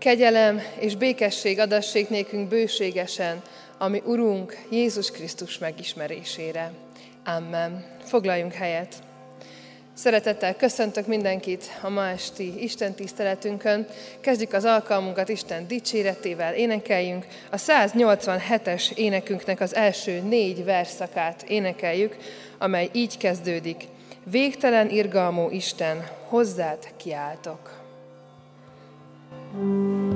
Kegyelem és békesség adassék nékünk bőségesen, ami Urunk Jézus Krisztus megismerésére. Amen. Foglaljunk helyet. Szeretettel köszöntök mindenkit a ma esti Isten tiszteletünkön. Kezdjük az alkalmunkat Isten dicséretével, énekeljünk. A 187-es énekünknek az első négy verszakát énekeljük, amely így kezdődik. Végtelen irgalmú Isten, hozzád kiáltok. Amen.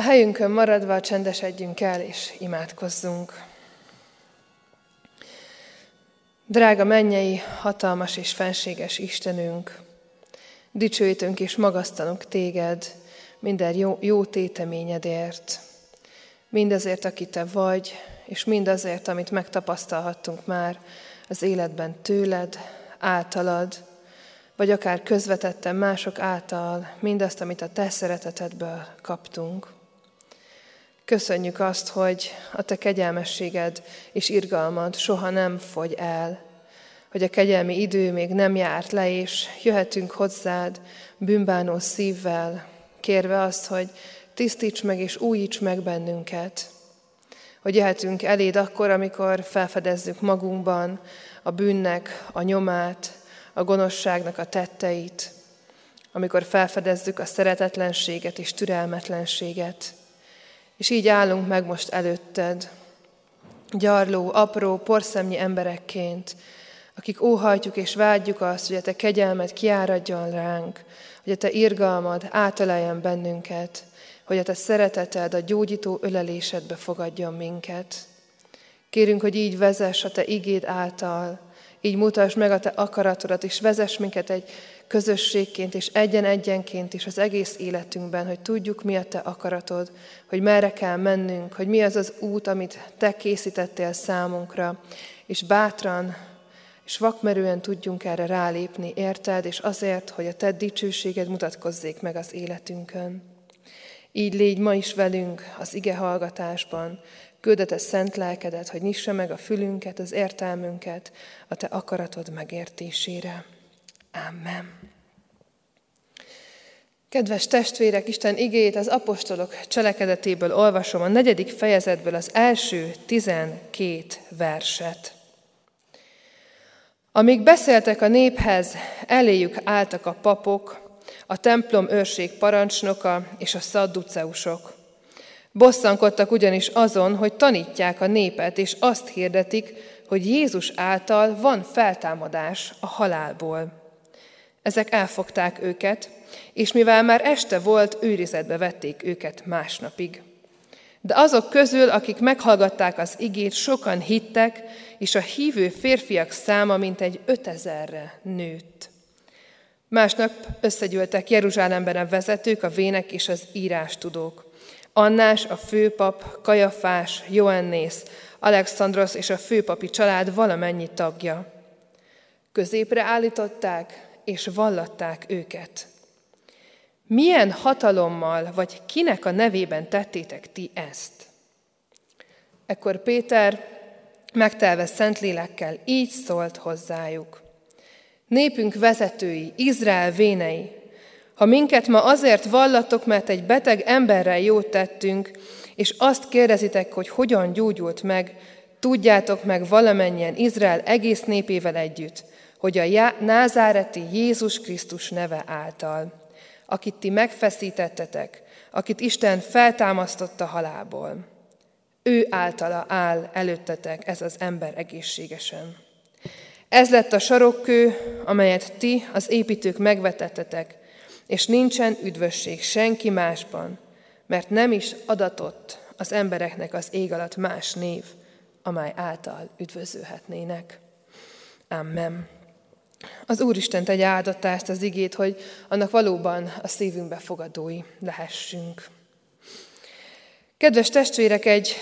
A helyünkön maradva csendesedjünk el és imádkozzunk. Drága mennyei, hatalmas és fenséges Istenünk, dicsőítünk és magasztalunk téged minden jó, jó téteményedért, mindazért, aki te vagy, és mindazért, amit megtapasztalhattunk már az életben tőled, általad, vagy akár közvetetten mások által, mindazt, amit a te szeretetedből kaptunk. Köszönjük azt, hogy a te kegyelmességed és irgalmad soha nem fogy el, hogy a kegyelmi idő még nem járt le, és jöhetünk hozzád bűnbánó szívvel, kérve azt, hogy tisztíts meg és újíts meg bennünket. Hogy jöhetünk eléd akkor, amikor felfedezzük magunkban a bűnnek a nyomát, a gonoszságnak a tetteit, amikor felfedezzük a szeretetlenséget és türelmetlenséget, és így állunk meg most előtted, gyarló, apró, porszemnyi emberekként, akik óhajtjuk és vágyjuk azt, hogy a te kegyelmed kiáradjon ránk, hogy a te irgalmad átaleljen bennünket, hogy a te szereteted, a gyógyító ölelésedbe fogadjon minket. Kérünk, hogy így vezess a Te igéd által, így mutasd meg a Te akaratodat, és vezess minket egy közösségként és egyen-egyenként is az egész életünkben, hogy tudjuk, mi a Te akaratod, hogy merre kell mennünk, hogy mi az az út, amit Te készítettél számunkra, és bátran és vakmerően tudjunk erre rálépni, érted, és azért, hogy a Te dicsőséged mutatkozzék meg az életünkön. Így légy ma is velünk az ige hallgatásban, Küldet a szent lelkedet, hogy nyissa meg a fülünket, az értelmünket a te akaratod megértésére. Amen. Kedves testvérek, Isten igét az apostolok cselekedetéből olvasom a negyedik fejezetből az első tizenkét verset. Amíg beszéltek a néphez, eléjük álltak a papok, a templom őrség parancsnoka és a szadduceusok. Bosszankodtak ugyanis azon, hogy tanítják a népet, és azt hirdetik, hogy Jézus által van feltámadás a halálból. Ezek elfogták őket, és mivel már este volt, őrizetbe vették őket másnapig. De azok közül, akik meghallgatták az igét, sokan hittek, és a hívő férfiak száma mintegy ötezerre nőtt. Másnap összegyűltek Jeruzsálemben a vezetők, a vének és az írástudók. Annás, a főpap, Kajafás, Joannész, Alexandros és a főpapi család valamennyi tagja. Középre állították és vallatták őket. Milyen hatalommal vagy kinek a nevében tettétek ti ezt? Ekkor Péter megtelve Szentlélekkel így szólt hozzájuk. Népünk vezetői, Izrael vénei, ha minket ma azért vallatok, mert egy beteg emberrel jót tettünk, és azt kérdezitek, hogy hogyan gyógyult meg, tudjátok meg valamennyien Izrael egész népével együtt, hogy a názáreti Jézus Krisztus neve által, akit ti megfeszítettetek, akit Isten feltámasztotta halából. Ő általa áll előttetek ez az ember egészségesen. Ez lett a sarokkő, amelyet ti, az építők megvetettetek, és nincsen üdvösség senki másban, mert nem is adatott az embereknek az ég alatt más név, amely által üdvözölhetnének. Amen. Az Úristen tegye áldotta ezt az igét, hogy annak valóban a szívünkbe fogadói lehessünk. Kedves testvérek, egy,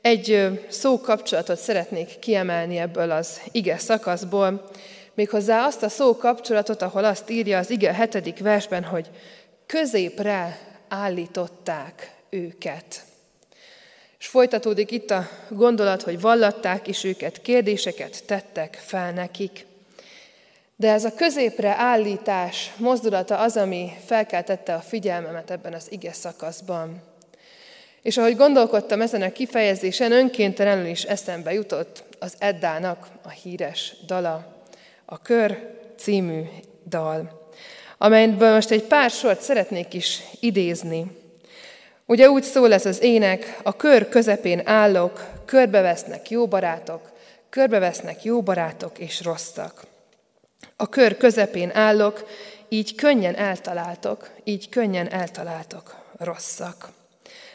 egy szókapcsolatot szeretnék kiemelni ebből az ige szakaszból, méghozzá azt a szó kapcsolatot, ahol azt írja az ige hetedik versben, hogy középre állították őket. És folytatódik itt a gondolat, hogy vallatták is őket, kérdéseket tettek fel nekik. De ez a középre állítás mozdulata az, ami felkeltette a figyelmemet ebben az ige szakaszban. És ahogy gondolkodtam ezen a kifejezésen, önkéntelenül is eszembe jutott az Eddának a híres dala a Kör című dal, amelyből most egy pár sort szeretnék is idézni. Ugye úgy szól ez az ének, a kör közepén állok, körbevesznek jó barátok, körbevesznek jó barátok és rosszak. A kör közepén állok, így könnyen eltaláltok, így könnyen eltaláltok rosszak.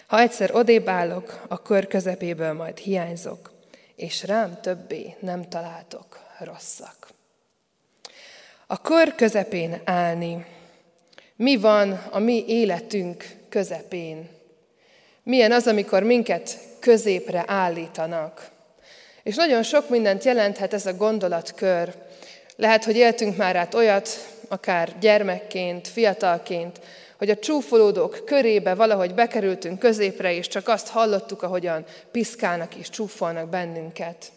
Ha egyszer odébb állok, a kör közepéből majd hiányzok, és rám többé nem találtok rosszak. A kör közepén állni. Mi van a mi életünk közepén? Milyen az, amikor minket középre állítanak? És nagyon sok mindent jelenthet ez a gondolatkör. Lehet, hogy éltünk már át olyat, akár gyermekként, fiatalként, hogy a csúfolódók körébe valahogy bekerültünk középre, és csak azt hallottuk, ahogyan piszkálnak és csúfolnak bennünket.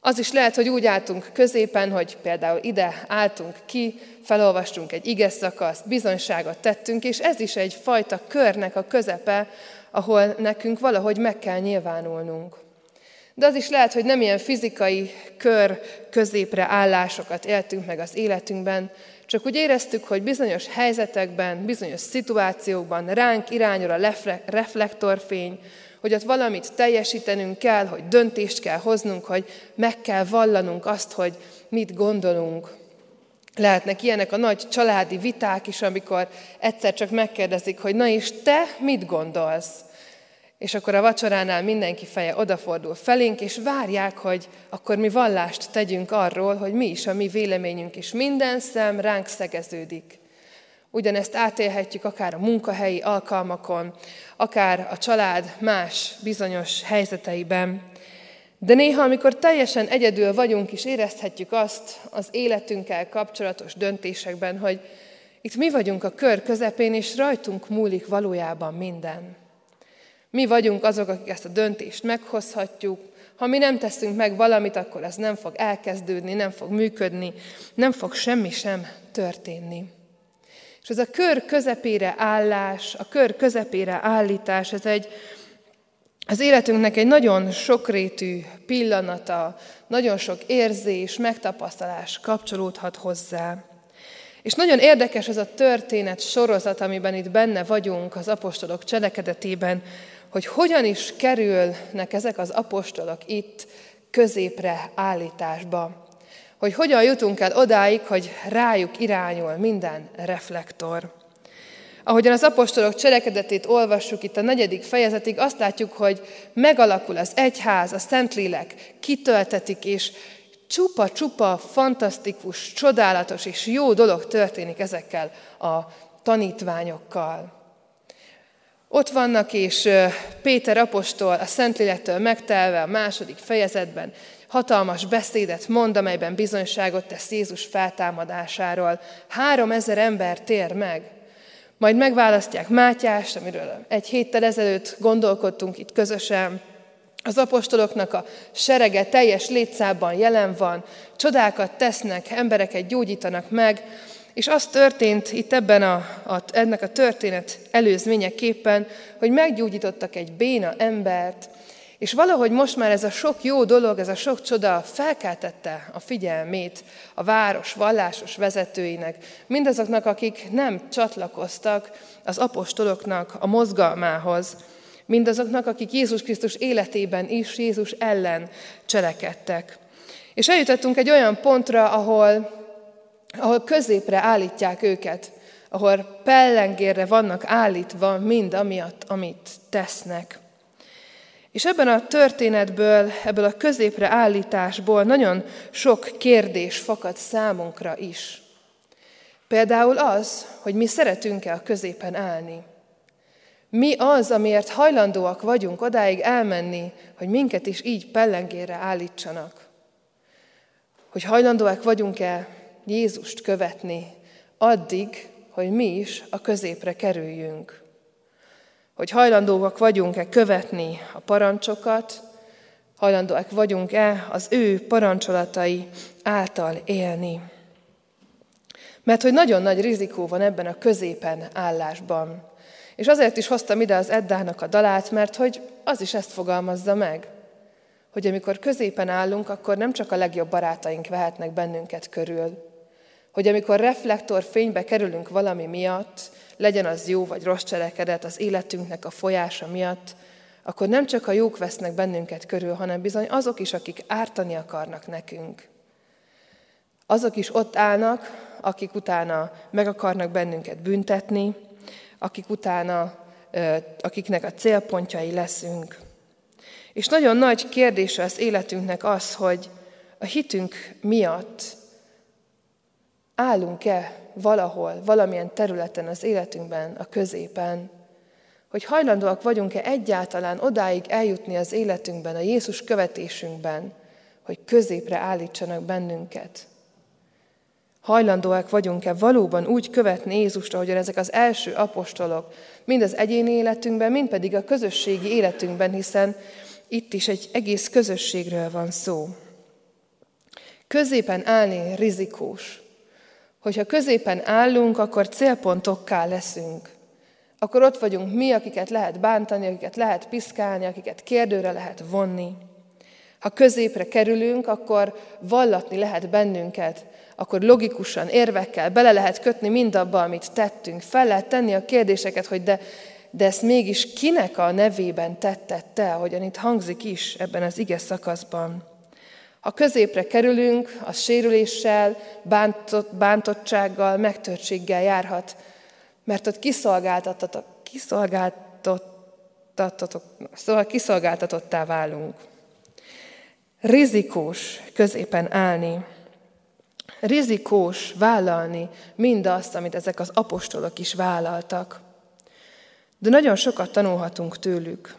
Az is lehet, hogy úgy álltunk középen, hogy például ide álltunk ki, felolvastunk egy ige szakaszt, bizonyságot tettünk, és ez is egy fajta körnek a közepe, ahol nekünk valahogy meg kell nyilvánulnunk. De az is lehet, hogy nem ilyen fizikai kör középre állásokat éltünk meg az életünkben, csak úgy éreztük, hogy bizonyos helyzetekben, bizonyos szituációkban ránk irányul a reflektorfény, hogy ott valamit teljesítenünk kell, hogy döntést kell hoznunk, hogy meg kell vallanunk azt, hogy mit gondolunk. Lehetnek ilyenek a nagy családi viták is, amikor egyszer csak megkérdezik, hogy na és te mit gondolsz? És akkor a vacsoránál mindenki feje odafordul felénk, és várják, hogy akkor mi vallást tegyünk arról, hogy mi is a mi véleményünk, és minden szem ránk szegeződik. Ugyanezt átélhetjük akár a munkahelyi alkalmakon, akár a család más bizonyos helyzeteiben. De néha, amikor teljesen egyedül vagyunk, is érezhetjük azt az életünkkel kapcsolatos döntésekben, hogy itt mi vagyunk a kör közepén, és rajtunk múlik valójában minden. Mi vagyunk azok, akik ezt a döntést meghozhatjuk. Ha mi nem teszünk meg valamit, akkor ez nem fog elkezdődni, nem fog működni, nem fog semmi sem történni. És ez a kör közepére állás, a kör közepére állítás, ez egy az életünknek egy nagyon sokrétű pillanata, nagyon sok érzés, megtapasztalás kapcsolódhat hozzá. És nagyon érdekes ez a történet sorozat, amiben itt benne vagyunk az apostolok cselekedetében, hogy hogyan is kerülnek ezek az apostolok itt középre állításba. Hogy hogyan jutunk el odáig, hogy rájuk irányul minden reflektor. Ahogyan az apostolok cselekedetét olvassuk itt a negyedik fejezetig, azt látjuk, hogy megalakul az egyház, a Szentlélek kitöltetik, és csupa-csupa fantasztikus, csodálatos és jó dolog történik ezekkel a tanítványokkal. Ott vannak, és Péter apostol a Szentlélektől megtelve a második fejezetben hatalmas beszédet mond, amelyben bizonyságot tesz Jézus feltámadásáról. Három ezer ember tér meg. Majd megválasztják Mátyást, amiről egy héttel ezelőtt gondolkodtunk itt közösen. Az apostoloknak a serege teljes létszában jelen van, csodákat tesznek, embereket gyógyítanak meg, és az történt itt ebben a, a, ennek a történet előzményeképpen, hogy meggyógyítottak egy béna embert, és valahogy most már ez a sok jó dolog, ez a sok csoda felkeltette a figyelmét a város vallásos vezetőinek, mindazoknak, akik nem csatlakoztak az apostoloknak a mozgalmához, mindazoknak, akik Jézus Krisztus életében is Jézus ellen cselekedtek. És eljutottunk egy olyan pontra, ahol, ahol középre állítják őket, ahol pellengérre vannak állítva mind amiatt, amit tesznek. És ebben a történetből, ebből a középre állításból nagyon sok kérdés fakad számunkra is. Például az, hogy mi szeretünk-e a középen állni. Mi az, amiért hajlandóak vagyunk odáig elmenni, hogy minket is így pellengére állítsanak? Hogy hajlandóak vagyunk-e Jézust követni addig, hogy mi is a középre kerüljünk? hogy hajlandóak vagyunk-e követni a parancsokat, hajlandóak vagyunk-e az ő parancsolatai által élni. Mert hogy nagyon nagy rizikó van ebben a középen állásban. És azért is hoztam ide az Eddának a dalát, mert hogy az is ezt fogalmazza meg, hogy amikor középen állunk, akkor nem csak a legjobb barátaink vehetnek bennünket körül, hogy amikor reflektor fénybe kerülünk valami miatt, legyen az jó vagy rossz cselekedet az életünknek a folyása miatt, akkor nem csak a jók vesznek bennünket körül, hanem bizony azok is, akik ártani akarnak nekünk. Azok is ott állnak, akik utána meg akarnak bennünket büntetni, akik utána, akiknek a célpontjai leszünk. És nagyon nagy kérdése az életünknek az, hogy a hitünk miatt állunk-e valahol, valamilyen területen az életünkben, a középen, hogy hajlandóak vagyunk-e egyáltalán odáig eljutni az életünkben, a Jézus követésünkben, hogy középre állítsanak bennünket. Hajlandóak vagyunk-e valóban úgy követni Jézust, ahogyan ezek az első apostolok, mind az egyéni életünkben, mind pedig a közösségi életünkben, hiszen itt is egy egész közösségről van szó. Középen állni rizikós, hogyha középen állunk, akkor célpontokká leszünk. Akkor ott vagyunk mi, akiket lehet bántani, akiket lehet piszkálni, akiket kérdőre lehet vonni. Ha középre kerülünk, akkor vallatni lehet bennünket, akkor logikusan, érvekkel bele lehet kötni mindabba, amit tettünk. Fel lehet tenni a kérdéseket, hogy de, de ezt mégis kinek a nevében tetted te, ahogyan itt hangzik is ebben az ige szakaszban. Ha középre kerülünk, az sérüléssel, bántott, bántottsággal, megtörtséggel járhat, mert ott kiszolgáltatott, kiszolgáltott, szóval kiszolgáltatottá válunk. Rizikós középen állni, rizikós vállalni mindazt, amit ezek az apostolok is vállaltak. De nagyon sokat tanulhatunk tőlük.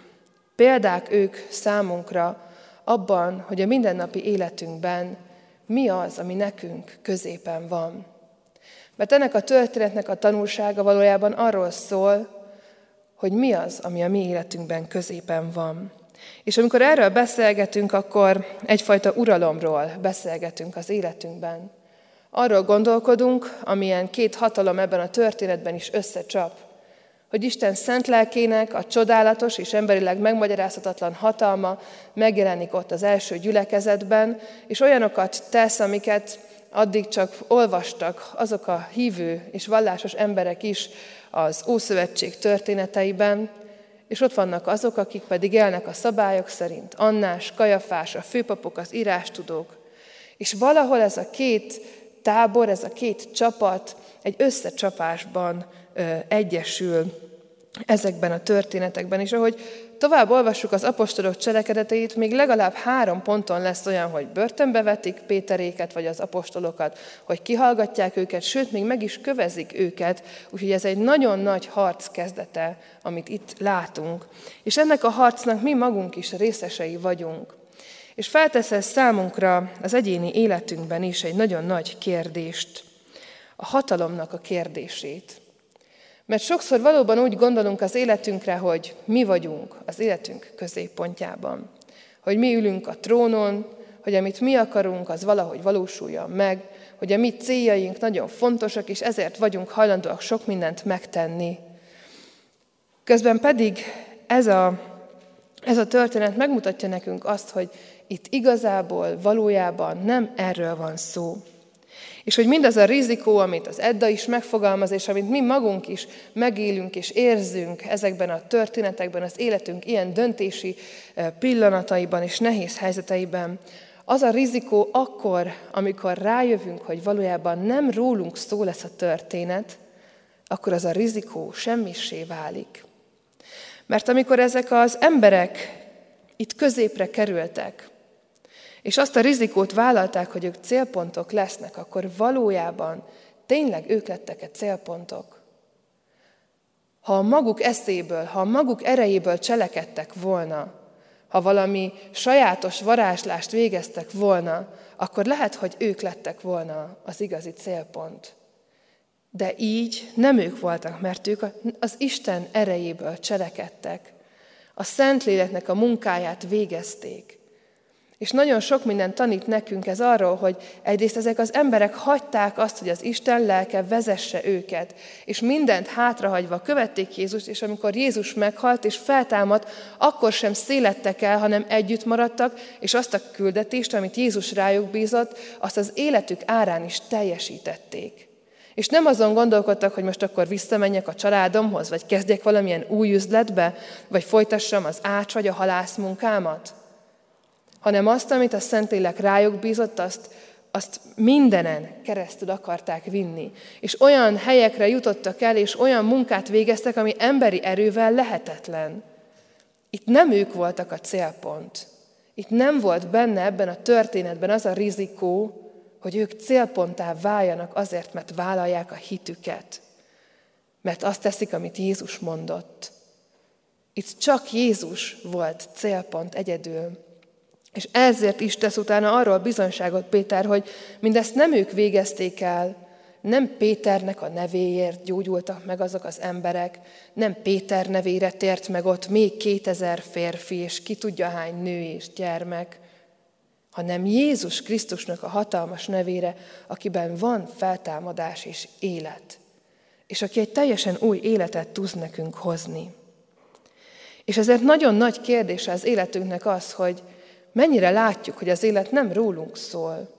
Példák ők számunkra abban, hogy a mindennapi életünkben mi az, ami nekünk középen van. Mert ennek a történetnek a tanulsága valójában arról szól, hogy mi az, ami a mi életünkben középen van. És amikor erről beszélgetünk, akkor egyfajta uralomról beszélgetünk az életünkben. Arról gondolkodunk, amilyen két hatalom ebben a történetben is összecsap. Hogy Isten szent lelkének a csodálatos és emberileg megmagyarázhatatlan hatalma megjelenik ott az első gyülekezetben, és olyanokat tesz, amiket addig csak olvastak azok a hívő és vallásos emberek is az Ószövetség történeteiben, és ott vannak azok, akik pedig élnek a szabályok szerint, Annás, Kajafás, a főpapok, az írástudók. És valahol ez a két tábor, ez a két csapat egy összecsapásban egyesül ezekben a történetekben. És ahogy tovább olvassuk az apostolok cselekedeteit, még legalább három ponton lesz olyan, hogy börtönbe vetik Péteréket vagy az apostolokat, hogy kihallgatják őket, sőt, még meg is kövezik őket, úgyhogy ez egy nagyon nagy harc kezdete, amit itt látunk. És ennek a harcnak mi magunk is részesei vagyunk. És feltesz ez számunkra az egyéni életünkben is egy nagyon nagy kérdést, a hatalomnak a kérdését. Mert sokszor valóban úgy gondolunk az életünkre, hogy mi vagyunk az életünk középpontjában. Hogy mi ülünk a trónon, hogy amit mi akarunk, az valahogy valósuljon meg, hogy a mi céljaink nagyon fontosak, és ezért vagyunk hajlandóak sok mindent megtenni. Közben pedig ez a, ez a történet megmutatja nekünk azt, hogy itt igazából, valójában nem erről van szó. És hogy mindaz a rizikó, amit az Edda is megfogalmaz, és amit mi magunk is megélünk és érzünk ezekben a történetekben, az életünk ilyen döntési pillanataiban és nehéz helyzeteiben, az a rizikó akkor, amikor rájövünk, hogy valójában nem rólunk szó lesz a történet, akkor az a rizikó semmisé válik. Mert amikor ezek az emberek itt középre kerültek, és azt a rizikót vállalták, hogy ők célpontok lesznek, akkor valójában tényleg ők lettek-e célpontok? Ha a maguk eszéből, ha a maguk erejéből cselekedtek volna, ha valami sajátos varázslást végeztek volna, akkor lehet, hogy ők lettek volna az igazi célpont. De így nem ők voltak, mert ők az Isten erejéből cselekedtek. A Szentléleknek a munkáját végezték. És nagyon sok minden tanít nekünk ez arról, hogy egyrészt ezek az emberek hagyták azt, hogy az Isten lelke vezesse őket, és mindent hátrahagyva követték Jézust, és amikor Jézus meghalt és feltámadt, akkor sem szélettek el, hanem együtt maradtak, és azt a küldetést, amit Jézus rájuk bízott, azt az életük árán is teljesítették. És nem azon gondolkodtak, hogy most akkor visszamenjek a családomhoz, vagy kezdjek valamilyen új üzletbe, vagy folytassam az ács vagy a halász munkámat, hanem azt, amit a Szentlélek rájuk bízott, azt, azt mindenen keresztül akarták vinni. És olyan helyekre jutottak el, és olyan munkát végeztek, ami emberi erővel lehetetlen. Itt nem ők voltak a célpont. Itt nem volt benne ebben a történetben az a rizikó, hogy ők célponttá váljanak azért, mert vállalják a hitüket. Mert azt teszik, amit Jézus mondott. Itt csak Jézus volt célpont egyedül. És ezért is tesz utána arról bizonyságot Péter, hogy mindezt nem ők végezték el, nem Péternek a nevéért gyógyultak meg azok az emberek, nem Péter nevére tért meg ott még kétezer férfi, és ki tudja hány nő és gyermek, hanem Jézus Krisztusnak a hatalmas nevére, akiben van feltámadás és élet, és aki egy teljesen új életet tud nekünk hozni. És ezért nagyon nagy kérdése az életünknek az, hogy Mennyire látjuk, hogy az élet nem rólunk szól,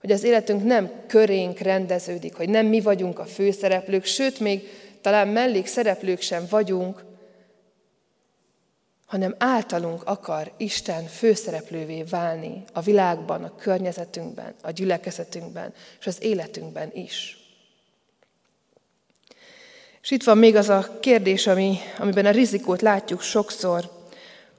hogy az életünk nem körénk rendeződik, hogy nem mi vagyunk a főszereplők, sőt, még talán mellékszereplők sem vagyunk, hanem általunk akar Isten főszereplővé válni a világban, a környezetünkben, a gyülekezetünkben és az életünkben is. És itt van még az a kérdés, ami, amiben a rizikót látjuk sokszor,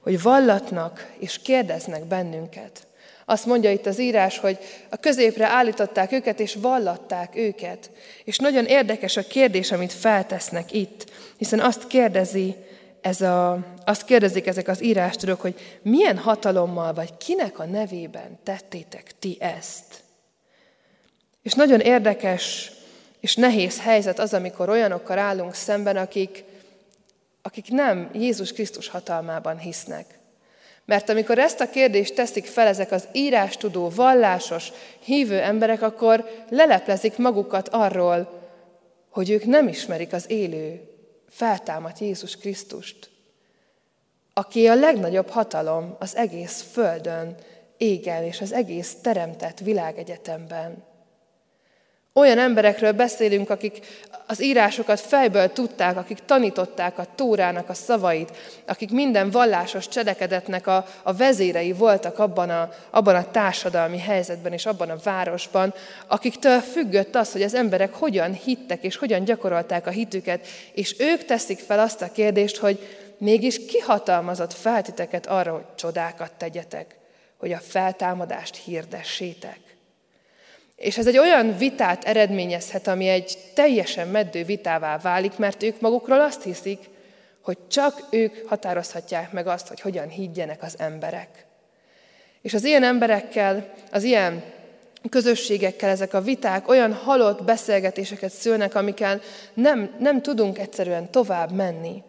hogy vallatnak és kérdeznek bennünket. Azt mondja itt az írás, hogy a középre állították őket, és vallatták őket. És nagyon érdekes a kérdés, amit feltesznek itt, hiszen azt kérdezi, ez a, azt kérdezik ezek az írástudók, hogy milyen hatalommal, vagy kinek a nevében tettétek ti ezt. És nagyon érdekes és nehéz helyzet az, amikor olyanokkal állunk szemben, akik, akik nem Jézus Krisztus hatalmában hisznek. Mert amikor ezt a kérdést teszik fel ezek az írástudó, vallásos, hívő emberek, akkor leleplezik magukat arról, hogy ők nem ismerik az élő, feltámadt Jézus Krisztust, aki a legnagyobb hatalom az egész földön, égen és az egész teremtett világegyetemben. Olyan emberekről beszélünk, akik az írásokat fejből tudták, akik tanították a Tórának a szavait, akik minden vallásos cselekedetnek a, a vezérei voltak abban a, abban a társadalmi helyzetben és abban a városban, akiktől függött az, hogy az emberek hogyan hittek és hogyan gyakorolták a hitüket, és ők teszik fel azt a kérdést, hogy mégis kihatalmazott feltiteket arra, hogy csodákat tegyetek, hogy a feltámadást hirdessétek. És ez egy olyan vitát eredményezhet, ami egy teljesen meddő vitává válik, mert ők magukról azt hiszik, hogy csak ők határozhatják meg azt, hogy hogyan higgyenek az emberek. És az ilyen emberekkel, az ilyen közösségekkel ezek a viták olyan halott beszélgetéseket szülnek, amikkel nem, nem tudunk egyszerűen tovább menni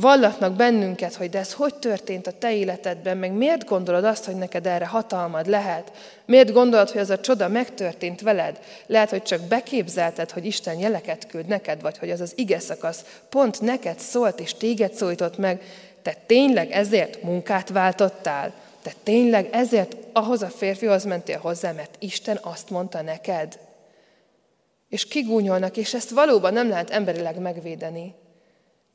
vallatnak bennünket, hogy de ez hogy történt a te életedben, meg miért gondolod azt, hogy neked erre hatalmad lehet? Miért gondolod, hogy ez a csoda megtörtént veled? Lehet, hogy csak beképzelted, hogy Isten jeleket küld neked, vagy hogy az az ige szakasz pont neked szólt, és téged szólított meg. Te tényleg ezért munkát váltottál? Te tényleg ezért ahhoz a férfihoz mentél hozzá, mert Isten azt mondta neked? És kigúnyolnak, és ezt valóban nem lehet emberileg megvédeni.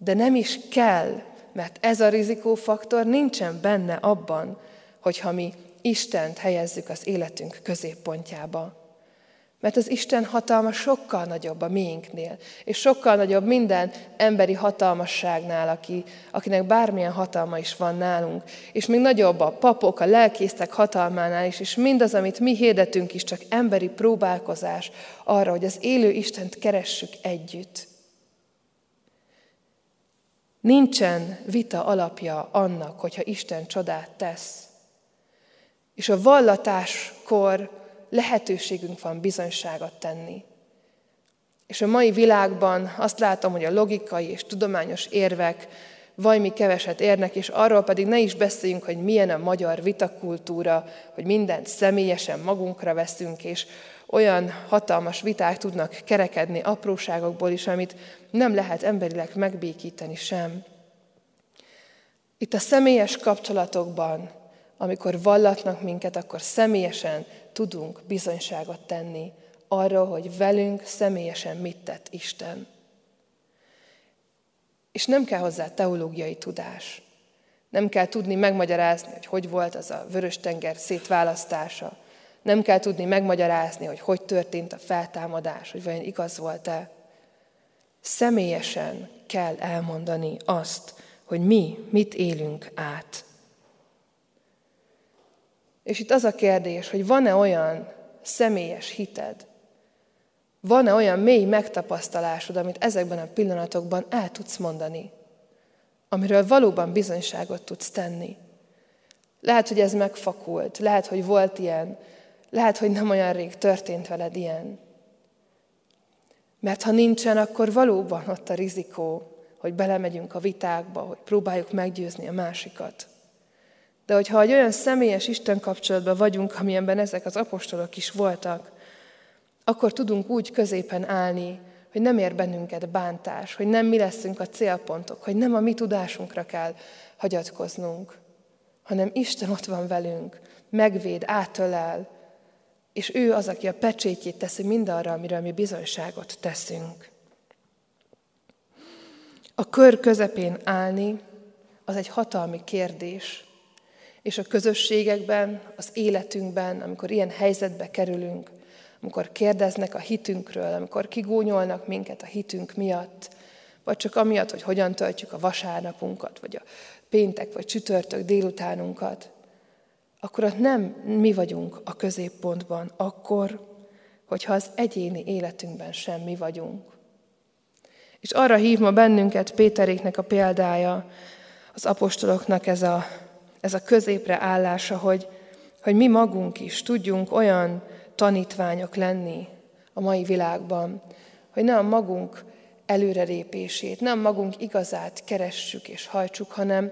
De nem is kell, mert ez a rizikófaktor nincsen benne abban, hogyha mi Istent helyezzük az életünk középpontjába. Mert az Isten hatalma sokkal nagyobb a miénknél, és sokkal nagyobb minden emberi hatalmasságnál, aki, akinek bármilyen hatalma is van nálunk. És még nagyobb a papok, a lelkésztek hatalmánál is, és mindaz, amit mi hirdetünk is, csak emberi próbálkozás arra, hogy az élő Istent keressük együtt. Nincsen vita alapja annak, hogyha Isten csodát tesz. És a vallatáskor lehetőségünk van bizonyságot tenni. És a mai világban azt látom, hogy a logikai és tudományos érvek vajmi keveset érnek, és arról pedig ne is beszéljünk, hogy milyen a magyar vitakultúra, hogy mindent személyesen magunkra veszünk, és olyan hatalmas viták tudnak kerekedni apróságokból is, amit nem lehet emberileg megbékíteni sem. Itt a személyes kapcsolatokban, amikor vallatnak minket, akkor személyesen tudunk bizonyságot tenni arról, hogy velünk személyesen mit tett Isten. És nem kell hozzá teológiai tudás. Nem kell tudni megmagyarázni, hogy hogy volt az a vörös-tenger szétválasztása, nem kell tudni megmagyarázni, hogy hogy történt a feltámadás, hogy vajon igaz volt-e. Személyesen kell elmondani azt, hogy mi mit élünk át. És itt az a kérdés, hogy van-e olyan személyes hited, van-e olyan mély megtapasztalásod, amit ezekben a pillanatokban el tudsz mondani, amiről valóban bizonyságot tudsz tenni. Lehet, hogy ez megfakult, lehet, hogy volt ilyen lehet, hogy nem olyan rég történt veled ilyen. Mert ha nincsen, akkor valóban ott a rizikó, hogy belemegyünk a vitákba, hogy próbáljuk meggyőzni a másikat. De hogyha egy olyan személyes Isten kapcsolatban vagyunk, amilyenben ezek az apostolok is voltak, akkor tudunk úgy középen állni, hogy nem ér bennünket bántás, hogy nem mi leszünk a célpontok, hogy nem a mi tudásunkra kell hagyatkoznunk, hanem Isten ott van velünk, megvéd, átölel, és ő az, aki a pecsétjét teszi mindarra, amire mi bizonyságot teszünk. A kör közepén állni az egy hatalmi kérdés, és a közösségekben, az életünkben, amikor ilyen helyzetbe kerülünk, amikor kérdeznek a hitünkről, amikor kigúnyolnak minket a hitünk miatt, vagy csak amiatt, hogy hogyan töltjük a vasárnapunkat, vagy a péntek vagy csütörtök délutánunkat, akkor ott nem mi vagyunk a középpontban, akkor, hogyha az egyéni életünkben sem mi vagyunk. És arra hív ma bennünket Péteréknek a példája, az apostoloknak ez a, ez a középre állása, hogy, hogy mi magunk is tudjunk olyan tanítványok lenni a mai világban, hogy nem magunk előrelépését, nem magunk igazát keressük és hajtsuk, hanem,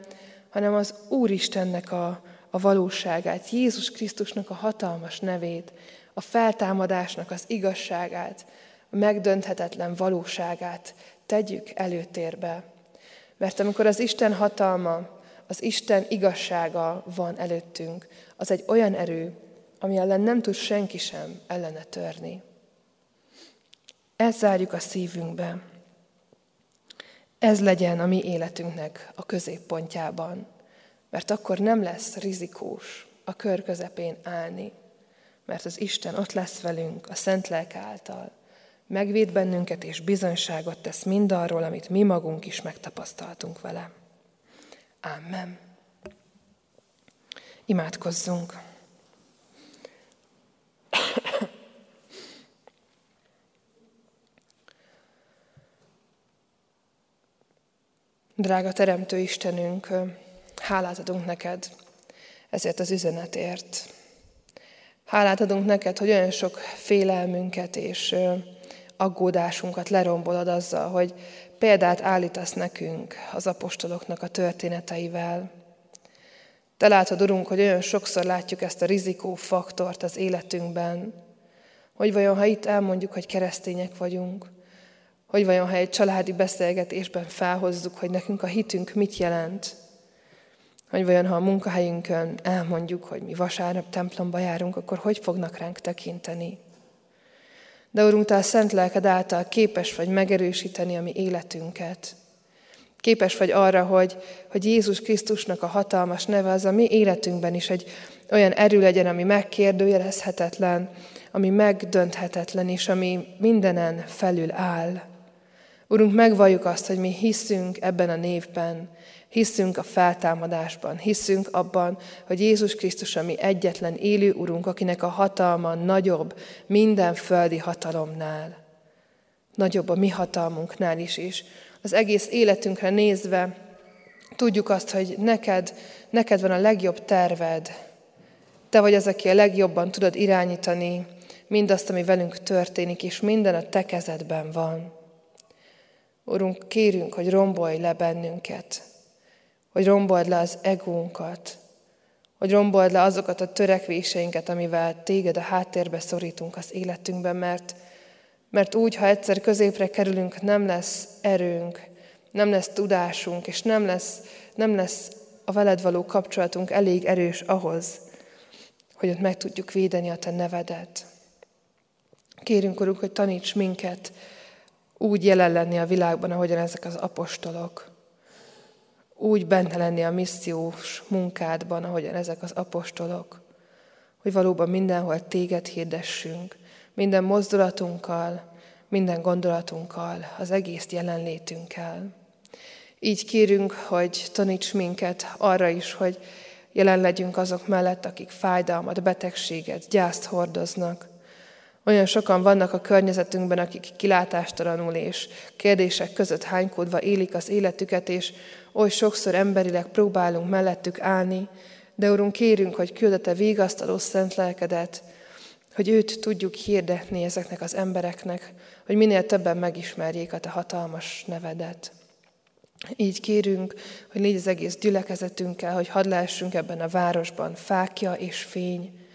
hanem az Úristennek a, a valóságát, Jézus Krisztusnak a hatalmas nevét, a feltámadásnak az igazságát, a megdönthetetlen valóságát tegyük előtérbe. Mert amikor az Isten hatalma, az Isten igazsága van előttünk, az egy olyan erő, ami ellen nem tud senki sem ellene törni. Ezt zárjuk a szívünkbe. Ez legyen a mi életünknek a középpontjában, mert akkor nem lesz rizikós a kör közepén állni, mert az Isten ott lesz velünk a Szent Lelke által, megvéd bennünket és bizonyságot tesz mindarról, amit mi magunk is megtapasztaltunk vele. Amen. Imádkozzunk! Drága Teremtő Istenünk, hálát adunk neked ezért az üzenetért. Hálát adunk neked, hogy olyan sok félelmünket és aggódásunkat lerombolod azzal, hogy példát állítasz nekünk az apostoloknak a történeteivel. Te látod, Urunk, hogy olyan sokszor látjuk ezt a rizikó faktort az életünkben, hogy vajon, ha itt elmondjuk, hogy keresztények vagyunk, hogy vajon, ha egy családi beszélgetésben felhozzuk, hogy nekünk a hitünk mit jelent, hogy vajon, ha a munkahelyünkön elmondjuk, hogy mi vasárnap templomba járunk, akkor hogy fognak ránk tekinteni. De Urunk, Te a Szent Lelked által képes vagy megerősíteni a mi életünket. Képes vagy arra, hogy, hogy Jézus Krisztusnak a hatalmas neve az a mi életünkben is egy olyan erő legyen, ami megkérdőjelezhetetlen, ami megdönthetetlen, és ami mindenen felül áll. Urunk, megvalljuk azt, hogy mi hiszünk ebben a névben, hiszünk a feltámadásban, hiszünk abban, hogy Jézus Krisztus a mi egyetlen élő Urunk, akinek a hatalma nagyobb minden földi hatalomnál. Nagyobb a mi hatalmunknál is is. Az egész életünkre nézve tudjuk azt, hogy neked, neked van a legjobb terved. Te vagy az, aki a legjobban tudod irányítani mindazt, ami velünk történik, és minden a te kezedben van. Urunk, kérünk, hogy rombolj le bennünket, hogy rombold le az egónkat, hogy rombold le azokat a törekvéseinket, amivel téged a háttérbe szorítunk az életünkben, mert, mert úgy, ha egyszer középre kerülünk, nem lesz erőnk, nem lesz tudásunk, és nem lesz, nem lesz a veled való kapcsolatunk elég erős ahhoz, hogy ott meg tudjuk védeni a te nevedet. Kérünk, Urunk, hogy taníts minket úgy jelen lenni a világban, ahogyan ezek az apostolok. Úgy benne lenni a missziós munkádban, ahogyan ezek az apostolok. Hogy valóban mindenhol téged hirdessünk, minden mozdulatunkkal, minden gondolatunkkal, az egész jelenlétünkkel. Így kérünk, hogy taníts minket arra is, hogy jelen legyünk azok mellett, akik fájdalmat, betegséget, gyászt hordoznak, olyan sokan vannak a környezetünkben, akik kilátástalanul és kérdések között hánykódva élik az életüket, és oly sokszor emberileg próbálunk mellettük állni, de Urunk, kérünk, hogy küldete vigasztaló szent lelkedet, hogy őt tudjuk hirdetni ezeknek az embereknek, hogy minél többen megismerjék a te hatalmas nevedet. Így kérünk, hogy légy az egész gyülekezetünkkel, hogy hadd lehessünk ebben a városban fákja és fény,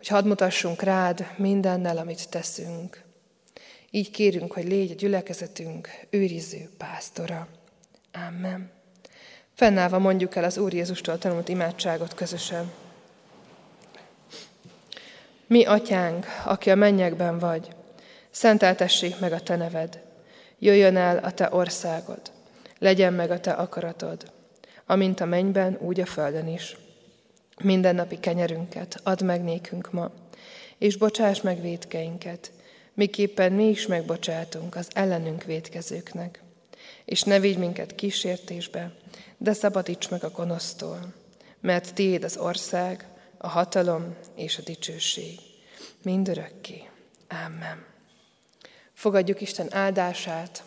hogy hadd mutassunk rád mindennel, amit teszünk. Így kérünk, hogy légy a gyülekezetünk őriző pásztora. Amen. Fennállva mondjuk el az Úr Jézustól tanult imádságot közösen. Mi, atyánk, aki a mennyekben vagy, szenteltessék meg a te neved. Jöjjön el a te országod, legyen meg a te akaratod, amint a mennyben, úgy a földön is. Mindennapi kenyerünket add meg nékünk ma, és bocsáss meg védkeinket, miképpen mi is megbocsátunk az ellenünk védkezőknek. És ne vigy minket kísértésbe, de szabadíts meg a gonosztól, mert tiéd az ország, a hatalom és a dicsőség. Mindörökké. Amen. Fogadjuk Isten áldását.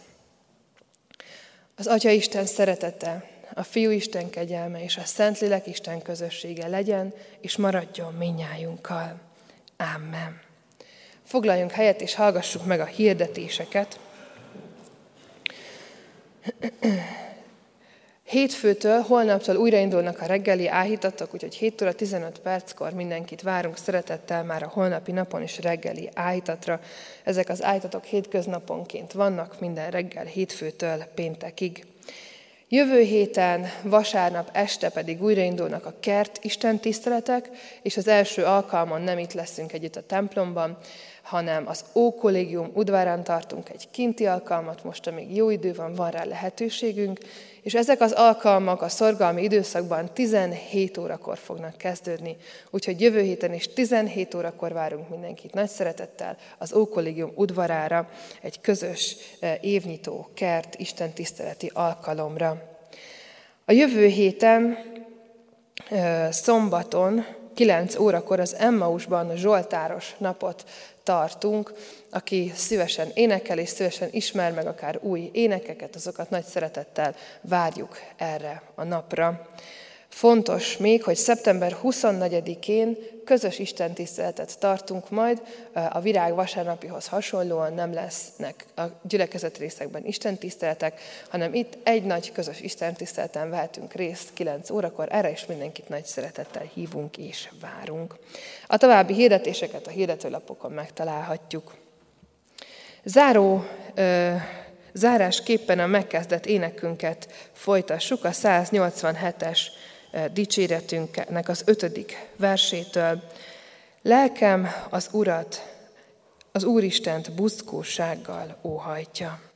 Az Atya Isten szeretete, a Fiú Isten kegyelme és a Szentlélek Isten közössége legyen, és maradjon minnyájunkkal. Amen. Foglaljunk helyet, és hallgassuk meg a hirdetéseket. Hétfőtől, holnaptól újraindulnak a reggeli áhítatok, úgyhogy 7 óra 15 perckor mindenkit várunk szeretettel már a holnapi napon is reggeli áhítatra. Ezek az áhítatok hétköznaponként vannak, minden reggel hétfőtől péntekig. Jövő héten, vasárnap este pedig újraindulnak a kert Isten tiszteletek, és az első alkalmon nem itt leszünk együtt a templomban, hanem az Ókollégium udvarán tartunk egy kinti alkalmat, most amíg jó idő van, van rá lehetőségünk, és ezek az alkalmak a szorgalmi időszakban 17 órakor fognak kezdődni, úgyhogy jövő héten is 17 órakor várunk mindenkit nagy szeretettel az Ókollégium udvarára egy közös eh, évnyitó kert Isten tiszteleti alkalomra. A jövő héten eh, szombaton 9 órakor az Emmausban Zsoltáros napot tartunk, aki szívesen énekel és szívesen ismer meg akár új énekeket, azokat nagy szeretettel várjuk erre a napra. Fontos még, hogy szeptember 24-én közös Isten tiszteletet tartunk majd, a virág vasárnapihoz hasonlóan nem lesznek a gyülekezet részekben Isten tiszteletek, hanem itt egy nagy közös Isten tiszteleten vehetünk részt 9 órakor, erre is mindenkit nagy szeretettel hívunk és várunk. A további hirdetéseket a hirdetőlapokon megtalálhatjuk. Záró zárásképpen a megkezdett énekünket folytassuk, a 187-es dicséretünknek az ötödik versétől. Lelkem az Urat, az Úristent buzkósággal óhajtja.